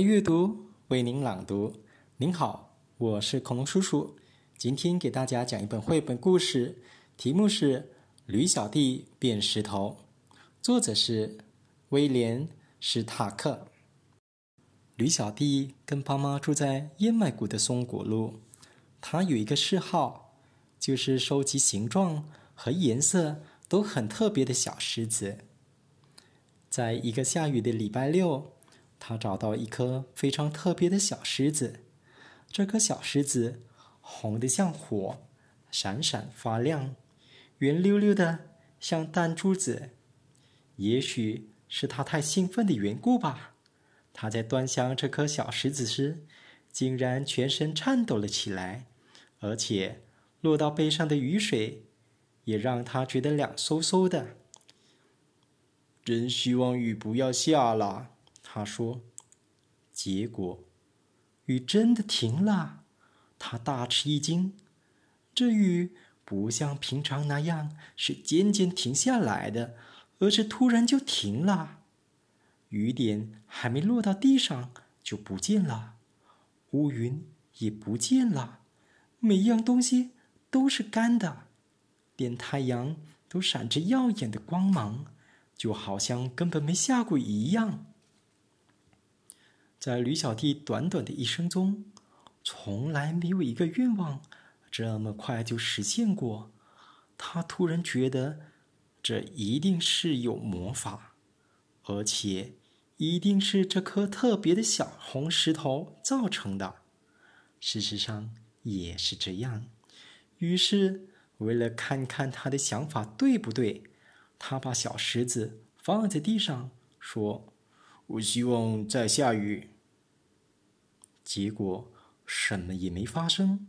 阅读，为您朗读。您好，我是恐龙叔叔。今天给大家讲一本绘本故事，题目是《驴小弟变石头》，作者是威廉·史塔克。驴小弟跟爸妈住在燕麦谷的松果路。他有一个嗜好，就是收集形状和颜色都很特别的小石子。在一个下雨的礼拜六，他找到一颗非常特别的小石子。这颗小石子红得像火，闪闪发亮，圆溜溜的像弹珠子。也许是他太兴奋的缘故吧。他在端详这颗小石子时，竟然全身颤抖了起来，而且落到背上的雨水也让他觉得凉飕飕的。真希望雨不要下了，他说。结果，雨真的停了。他大吃一惊，这雨不像平常那样是渐渐停下来的，而是突然就停了。雨点还没落到地上就不见了，乌云也不见了，每一样东西都是干的，连太阳都闪着耀眼的光芒，就好像根本没下过一样。在吕小弟短短的一生中，从来没有一个愿望这么快就实现过。他突然觉得，这一定是有魔法，而且。一定是这颗特别的小红石头造成的。事实上也是这样。于是，为了看看他的想法对不对，他把小石子放在地上，说：“我希望在下雨。”结果什么也没发生。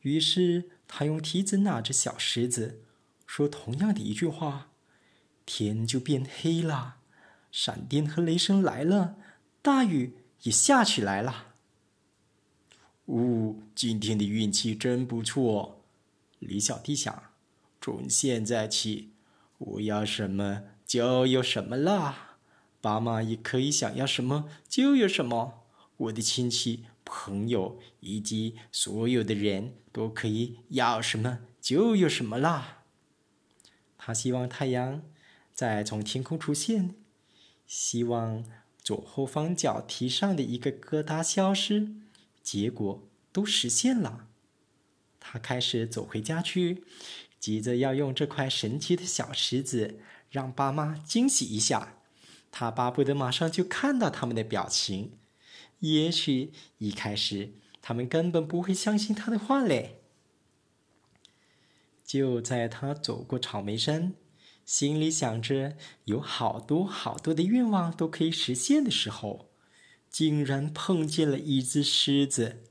于是，他用蹄子拿着小石子，说同样的一句话，天就变黑了。闪电和雷声来了，大雨也下起来了。呜，今天的运气真不错，李小弟想。从现在起，我要什么就有什么啦。爸妈也可以想要什么就有什么。我的亲戚、朋友以及所有的人都可以要什么就有什么啦。他希望太阳再从天空出现。希望左后方脚蹄上的一个疙瘩消失，结果都实现了。他开始走回家去，急着要用这块神奇的小石子让爸妈惊喜一下。他巴不得马上就看到他们的表情。也许一开始他们根本不会相信他的话嘞。就在他走过草莓山。心里想着有好多好多的愿望都可以实现的时候，竟然碰见了一只狮子。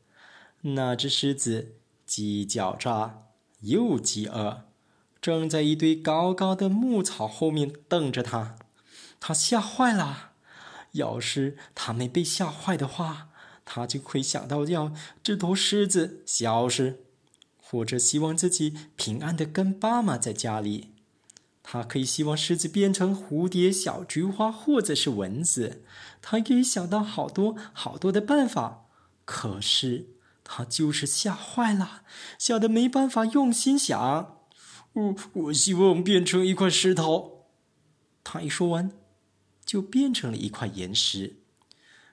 那只狮子既狡诈又饥饿，正在一堆高高的牧草后面瞪着他。他吓坏了。要是他没被吓坏的话，他就会想到要这头狮子消失，或者希望自己平安的跟爸妈在家里。他可以希望狮子变成蝴蝶、小菊花，或者是蚊子。他可以想到好多好多的办法，可是他就是吓坏了，吓得没办法用心想。我我希望变成一块石头。他一说完，就变成了一块岩石。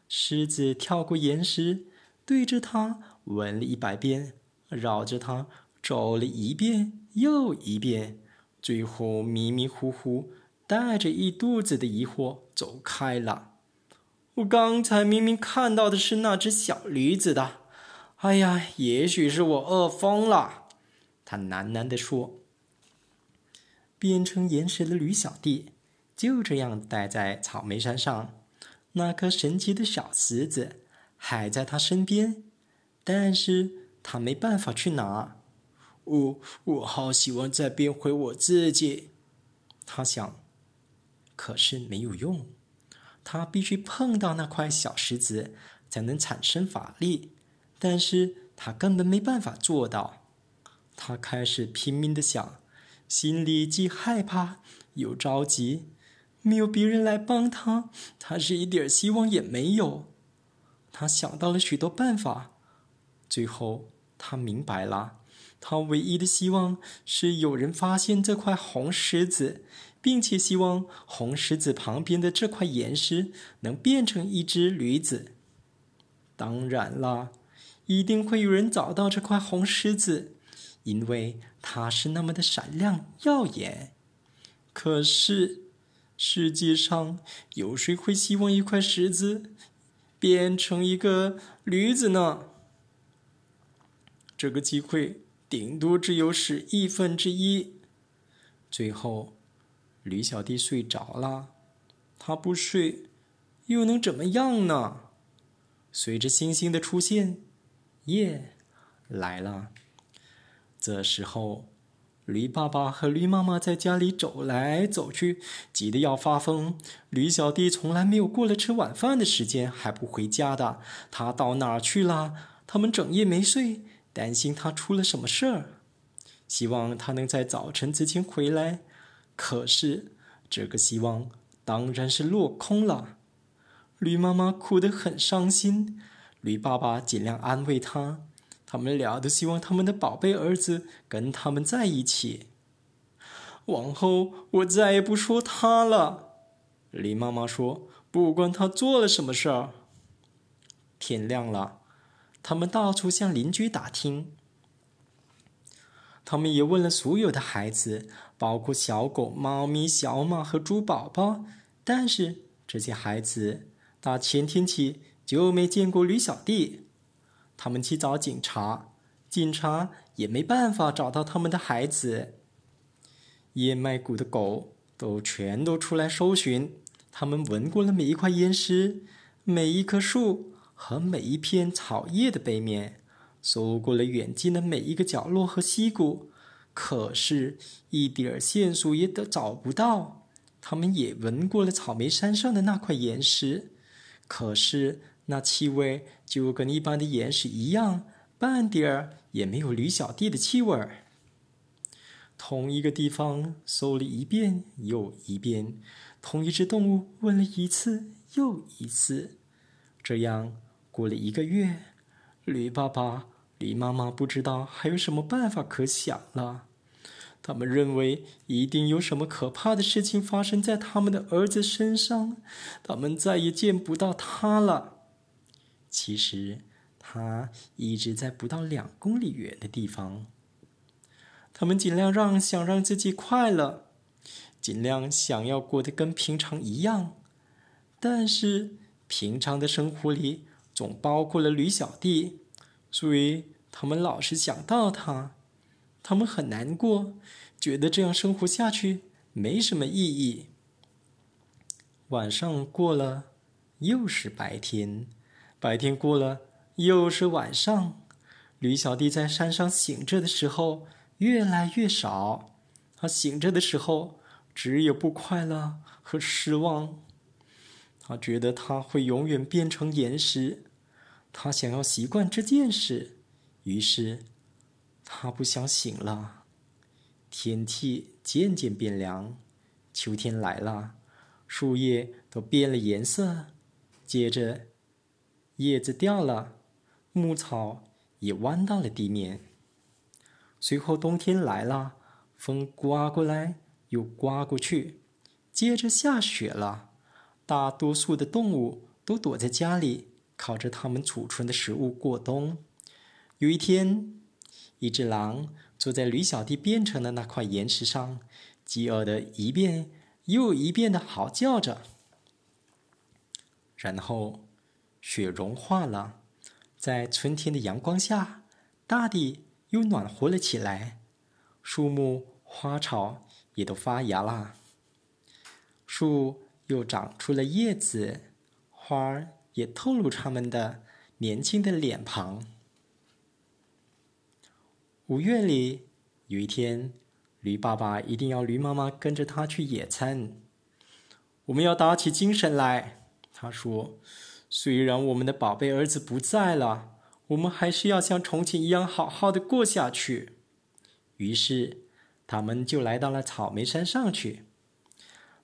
狮子跳过岩石，对着它闻了一百遍，绕着它走了一遍又一遍。最后迷迷糊糊，带着一肚子的疑惑走开了。我刚才明明看到的是那只小驴子的。哎呀，也许是我饿疯了。他喃喃地说。变成岩石的驴小弟就这样待在草莓山上，那颗神奇的小石子还在他身边，但是他没办法去拿。我我好希望再变回我自己，他想，可是没有用，他必须碰到那块小石子才能产生法力，但是他根本没办法做到。他开始拼命的想，心里既害怕又着急，没有别人来帮他，他是一点希望也没有。他想到了许多办法。最后，他明白了，他唯一的希望是有人发现这块红石子，并且希望红石子旁边的这块岩石能变成一只驴子。当然了，一定会有人找到这块红石子，因为它是那么的闪亮耀眼。可是，世界上有谁会希望一块石子变成一个驴子呢？这个机会顶多只有十亿分之一。最后，驴小弟睡着了。他不睡，又能怎么样呢？随着星星的出现，夜来了。这时候，驴爸爸和驴妈妈在家里走来走去，急得要发疯。驴小弟从来没有过了吃晚饭的时间还不回家的。他到哪儿去了？他们整夜没睡。担心他出了什么事儿，希望他能在早晨之前回来。可是这个希望当然是落空了。驴妈妈哭得很伤心，驴爸爸尽量安慰他。他们俩都希望他们的宝贝儿子跟他们在一起。往后我再也不说他了，驴妈妈说。不管他做了什么事儿。天亮了。他们到处向邻居打听，他们也问了所有的孩子，包括小狗、猫咪、小马和猪宝宝。但是这些孩子打前天起就没见过驴小弟。他们去找警察，警察也没办法找到他们的孩子。燕麦谷的狗都全都出来搜寻，他们闻过了每一块岩石，每一棵树。和每一片草叶的背面，搜过了远近的每一个角落和溪谷，可是，一点线索也都找不到。他们也闻过了草莓山上的那块岩石，可是那气味就跟一般的岩石一样，半点儿也没有驴小弟的气味儿。同一个地方搜了一遍又一遍，同一只动物问了一次又一次，这样。过了一个月，驴爸爸、驴妈妈不知道还有什么办法可想了。他们认为一定有什么可怕的事情发生在他们的儿子身上，他们再也见不到他了。其实，他一直在不到两公里远的地方。他们尽量让想让自己快乐，尽量想要过得跟平常一样，但是平常的生活里。总包括了驴小弟，所以他们老是想到他，他们很难过，觉得这样生活下去没什么意义。晚上过了，又是白天；白天过了，又是晚上。驴小弟在山上醒着的时候越来越少，他醒着的时候只有不快乐和失望。他觉得他会永远变成岩石，他想要习惯这件事，于是他不想醒了。天气渐渐变凉，秋天来了，树叶都变了颜色，接着叶子掉了，牧草也弯到了地面。随后冬天来了，风刮过来又刮过去，接着下雪了。大多数的动物都躲在家里，靠着他们储存的食物过冬。有一天，一只狼坐在驴小弟变成的那块岩石上，饥饿的一遍又一遍的嚎叫着。然后，雪融化了，在春天的阳光下，大地又暖和了起来，树木、花草也都发芽了，树。又长出了叶子，花儿也透露他们的年轻的脸庞。五月里有一天，驴爸爸一定要驴妈妈跟着他去野餐。我们要打起精神来，他说：“虽然我们的宝贝儿子不在了，我们还是要像从前一样好好的过下去。”于是，他们就来到了草莓山上去。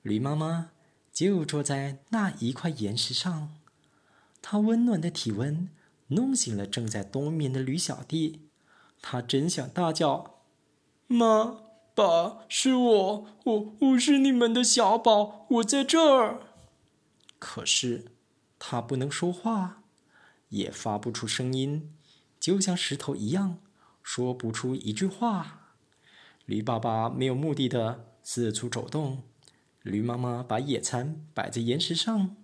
驴妈妈。就坐在那一块岩石上，它温暖的体温弄醒了正在冬眠的驴小弟，他真想大叫：“妈，爸，是我，我我是你们的小宝，我在这儿。”可是他不能说话，也发不出声音，就像石头一样，说不出一句话。驴爸爸没有目的的四处走动，驴妈妈把野餐摆在岩石上，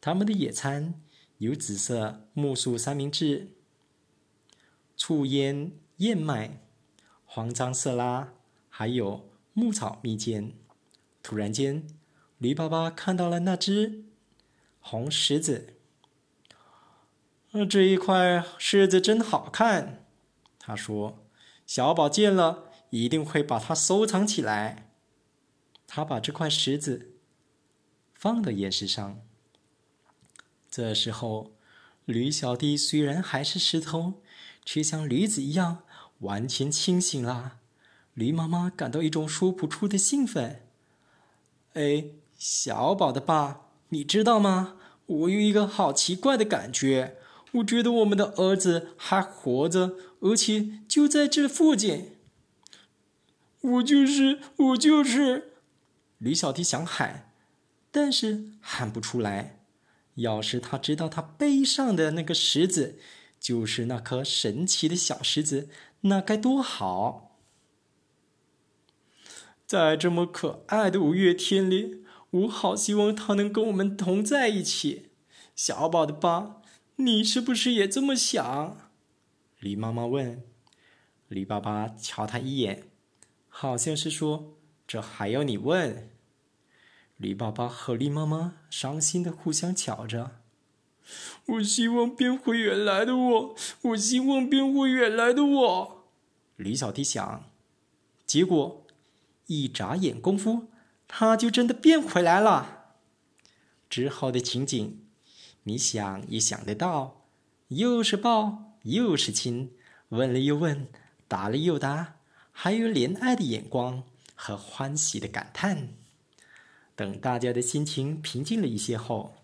他们的野餐有紫色木薯三明治、醋腌燕麦、黄樟色拉，还有牧草蜜饯。突然间，驴爸爸看到了那只。红狮子，这一块狮子真好看。他说：“小宝见了一定会把它收藏起来。”他把这块石子放到岩石上。这时候，驴小弟虽然还是石头，却像驴子一样完全清醒了。驴妈妈感到一种说不出的兴奋。哎，小宝的爸。你知道吗？我有一个好奇怪的感觉，我觉得我们的儿子还活着，而且就在这附近。我就是，我就是。吕小弟想喊，但是喊不出来。要是他知道他背上的那个石子就是那颗神奇的小石子，那该多好！在这么可爱的五月天里。我好希望他能跟我们同在一起，小宝的爸，你是不是也这么想？驴妈妈问。驴爸爸瞧他一眼，好像是说：“这还要你问？”驴爸爸和驴妈妈伤心的互相瞧着。我希望变回原来的我，我希望变回原来的我。驴小弟想，结果一眨眼功夫。他就真的变回来了。之后的情景，你想也想得到，又是抱又是亲，问了又问，答了又答，还有怜爱的眼光和欢喜的感叹。等大家的心情平静了一些后，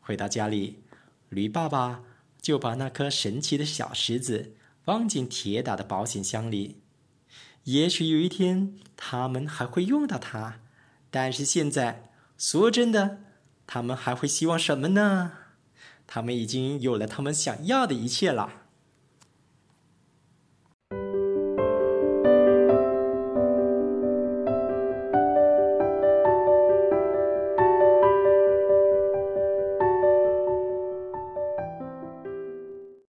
回到家里，驴爸爸就把那颗神奇的小石子放进铁打的保险箱里。也许有一天，他们还会用到它。但是现在，说真的，他们还会希望什么呢？他们已经有了他们想要的一切了。